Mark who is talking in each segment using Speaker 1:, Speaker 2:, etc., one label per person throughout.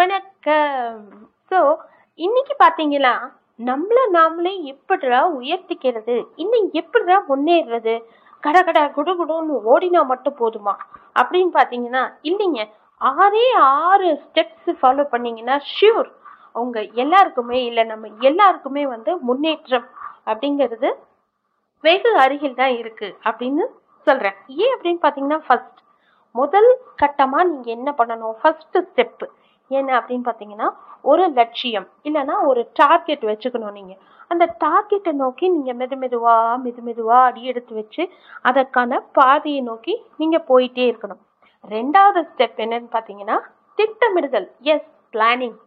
Speaker 1: வணக்கம். ஸோ இன்னைக்கு பார்த்தீங்கன்னா நம்மள நாமளே எப்படிடா உயர்த்திக்கிறது? இன்னும் எப்படிடா முன்னேறுறது? கட கட குடு குடுன்னு ஓடினா மட்டும் போதுமா? அப்படின்னு பார்த்தீங்கன்னா இல்லைங்க. ஆறே ஆறு ஸ்டெப்ஸ் ஃபாலோ பண்ணீங்கன்னா ஷியூர் அவங்க எல்லாருக்குமே இல்லை நம்ம எல்லாருக்குமே வந்து முன்னேற்றம் அப்படிங்கிறது வெகு அருகில் தான் இருக்கு அப்படின்னு சொல்றேன். ஏன் அப்படின்னு பார்த்தீங்கன்னா ஃபர்ஸ்ட் முதல் கட்டமாக நீங்கள் என்ன பண்ணணும்? ஃபர்ஸ்ட் ஸ்டெப்பு என்ன அப்படின்னு பார்த்தீங்கன்னா ஒரு லட்சியம் இல்லைன்னா ஒரு டார்கெட் வச்சுக்கணும் நீங்கள் அந்த டார்கெட்டை நோக்கி நீங்கள் மெது மெதுவாக மெது மெதுவாக அடி எடுத்து வச்சு அதற்கான பாதையை நோக்கி நீங்கள் போயிட்டே இருக்கணும். ரெண்டாவது ஸ்டெப் என்னன்னு பார்த்தீங்கன்னா திட்டமிடுதல். எஸ் பிளானிங்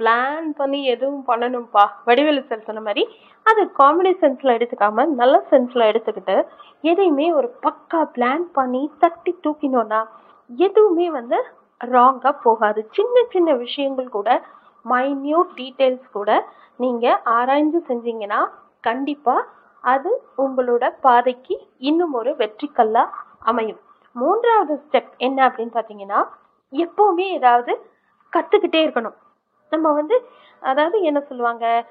Speaker 1: பிளான் பண்ணி எதுவும் பண்ணணும்ப்பா. வடிவேலு சார் சொன்ன மாதிரி அது காமெடி சென்ஸில் எடுத்துக்காம நல்ல சென்ஸில் எடுத்துக்கிட்டு எதையுமே ஒரு பக்கா பிளான் பண்ணி தட்டி தூக்கினோன்னா எதுவுமே வந்து ராங்காக போகாது. சின்ன சின்ன விஷயங்கள் கூட மைன்யூட் டீட்டெயில்ஸ் கூட நீங்கள் ஆராய்ந்து செஞ்சீங்கன்னா கண்டிப்பாக அது உங்களோட பாதைக்கு இன்னும் ஒரு வெற்றிக்கல்லாக அமையும். மூன்றாவது ஸ்டெப் என்ன அப்படின்னு பார்த்தீங்கன்னா எப்போவுமே ஏதாவது கற்றுக்கிட்டே இருக்கணும். நம்ம வந்து அதாவது என்ன சொல்லுவாங்க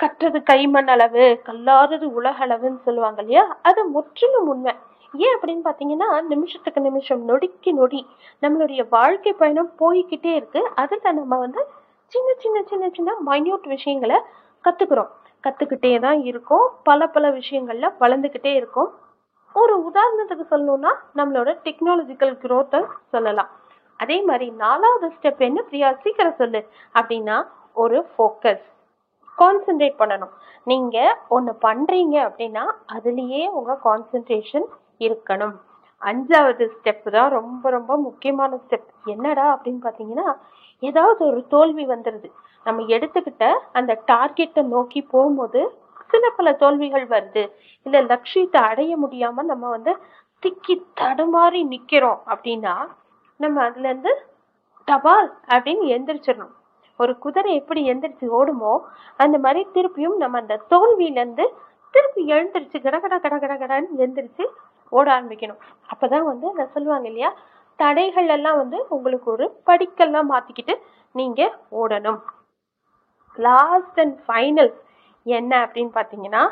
Speaker 1: கற்றது கைமண் அளவு கல்லாதது உலக அளவுன்னு சொல்லுவாங்க இல்லையா? அது முற்றிலும் உண்மை. ஏன் அப்படின்னு பார்த்தீங்கன்னா நிமிஷத்துக்கு நிமிஷம் நொடிக்கு நொடி நம்மளுடைய வாழ்க்கை பயணம் போய்கிட்டே இருக்கு. அதில் நம்ம வந்து சின்ன சின்ன சின்ன சின்ன மைன்யூட் விஷயங்களை கற்றுக்குறோம் கற்றுக்கிட்டே தான் இருக்கோம். பல பல விஷயங்களில் வளர்ந்துக்கிட்டே இருக்கோம். ஒரு உதாரணத்துக்கு சொல்லணும்னா நம்மளோட டெக்னாலஜிக்கல் க்ரோத்தை சொல்லலாம். அதே மாதிரி நாலாவது ஸ்டெப் என்ன பிரியா? சீக்கிரம் சொல்லு. அப்படின்னா ஒரு ஃபோக்கஸ் கான்சென்ட்ரேட் பண்ணணும். நீங்கள் ஒன்று பண்ணுறீங்க அப்படின்னா அதுலேயே உங்கள் கான்சென்ட்ரேஷன் இருக்கணும். அஞ்சாவது ஸ்டெப் தான் ரொம்ப ரொம்ப முக்கியமான ஸ்டெப் என்னடா அப்படின்னு பார்த்தீங்கன்னா ஏதாவது ஒரு தோல்வி வந்துடுது நம்ம எடுத்துக்கிட்ட அந்த டார்கெட்டை நோக்கி போகும்போது சில பல தோல்விகள் வருது. இல்ல லட்சியத்தை அடைய முடியாம நம்ம வந்து திக்கி தடுமாறி நிக்கிறோம் அப்படின்னா நம்ம அதுல இருந்து டபால் அப்படின்னு எந்திரிச்சிடணும். ஒரு குதிரை எப்படி எந்திரிச்சு ஓடுமோ அந்த மாதிரி திருப்பியும் நம்ம அந்த தோல்வியில இருந்து திருப்பி எழுந்திரிச்சு கட கட கட கட கடன்னு எந்திரிச்சு ஓட ஆரம்பிக்கணும். அப்பதான் வந்து அதை சொல்லுவாங்க இல்லையா? தடைகள் எல்லாம் வந்து உங்களுக்கு ஒரு படிக்கெல்லாம் மாத்திக்கிட்டு நீங்க ஓடணும். லாஸ்ட் அண்ட் ஃபைனல் என்ன அப்படின்னு பார்த்தீங்கன்னா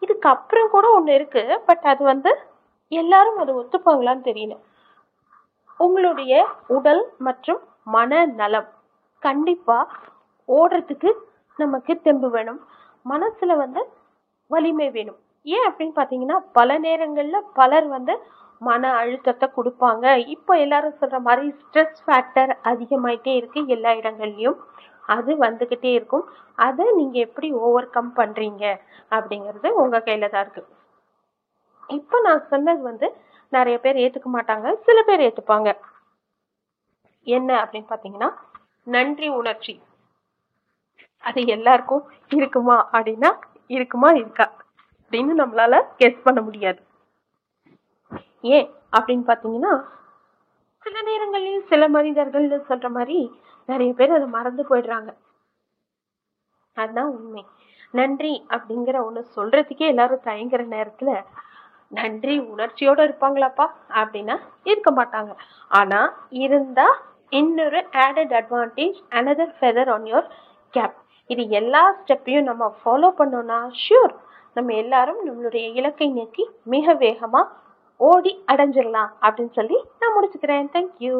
Speaker 1: இதுக்கப்புறம் கூட ஒன்று இருக்கு. பட் அது வந்து எல்லாரும் அதை ஒத்துப்பாங்களான்னு தெரியல. உங்களுடைய உடல் மற்றும் மன நலம் கண்டிப்பா ஓடுறதுக்கு நமக்கு தெம்பு வேணும். மனசுல வந்து வலிமை வேணும். ஏன் அப்படின்னு பார்த்தீங்கன்னா பல நேரங்களில் பலர் வந்து மன அழுத்தத்தை கொடுப்பாங்க. இப்போ எல்லாரும் சொல்ற மாதிரி ஸ்ட்ரெஸ் ஃபேக்டர் அதிகமாயிட்டே இருக்கு எல்லா இடங்கள்லையும். அது வந்துக்கிட்டே இருக்கும். அதை நீங்க எப்படி ஓவர் கம் பண்றீங்க அப்படிங்கிறது உங்க கையில தான் இருக்கு. இப்போ நான் சொன்னது வந்து நிறைய பேர் ஏத்துக்க மாட்டாங்க சில பேர் ஏற்றுப்பாங்க என்ன அப்படின்னு பார்த்தீங்கன்னா நன்றி உணர்ச்சி. அது எல்லாருக்கும் இருக்குமா அப்படின்னா இருக்குமா இருக்கா? அப்படின்னு நம்மளால கெஸ் பண்ண முடியாது. ஏன்? அப்படின்னு பார்த்தீங்கன்னா சில நேரங்களில் சில மனிதர்கள் சொல்ற மாதிரி நிறைய பேர் அதை மறந்து போயிடுறாங்க. அதுதான் உண்மை. நன்றி அப்படிங்கிற ஒண்ணு சொல்றதுக்கே எல்லாரும் தயங்குற நேரத்துல நன்றி உணர்ச்சியோட இருப்பாங்களாப்பா? அப்படின்னா இருக்க மாட்டாங்க. ஆனா இருந்தா இன்னொரு added advantage another feather on your cap இது எல்லா ஸ்டெப்பையும் நம்ம ஃபாலோ பண்ணோம்னா ஷியூர் நம்ம எல்லாரும் நம்மளுடைய இலக்கை நோக்கி மிக வேகமாக ஓடி அடைஞ்சிடலாம் அப்படின்னு சொல்லி நான் முடிச்சுக்கிறேன். தேங்க்யூ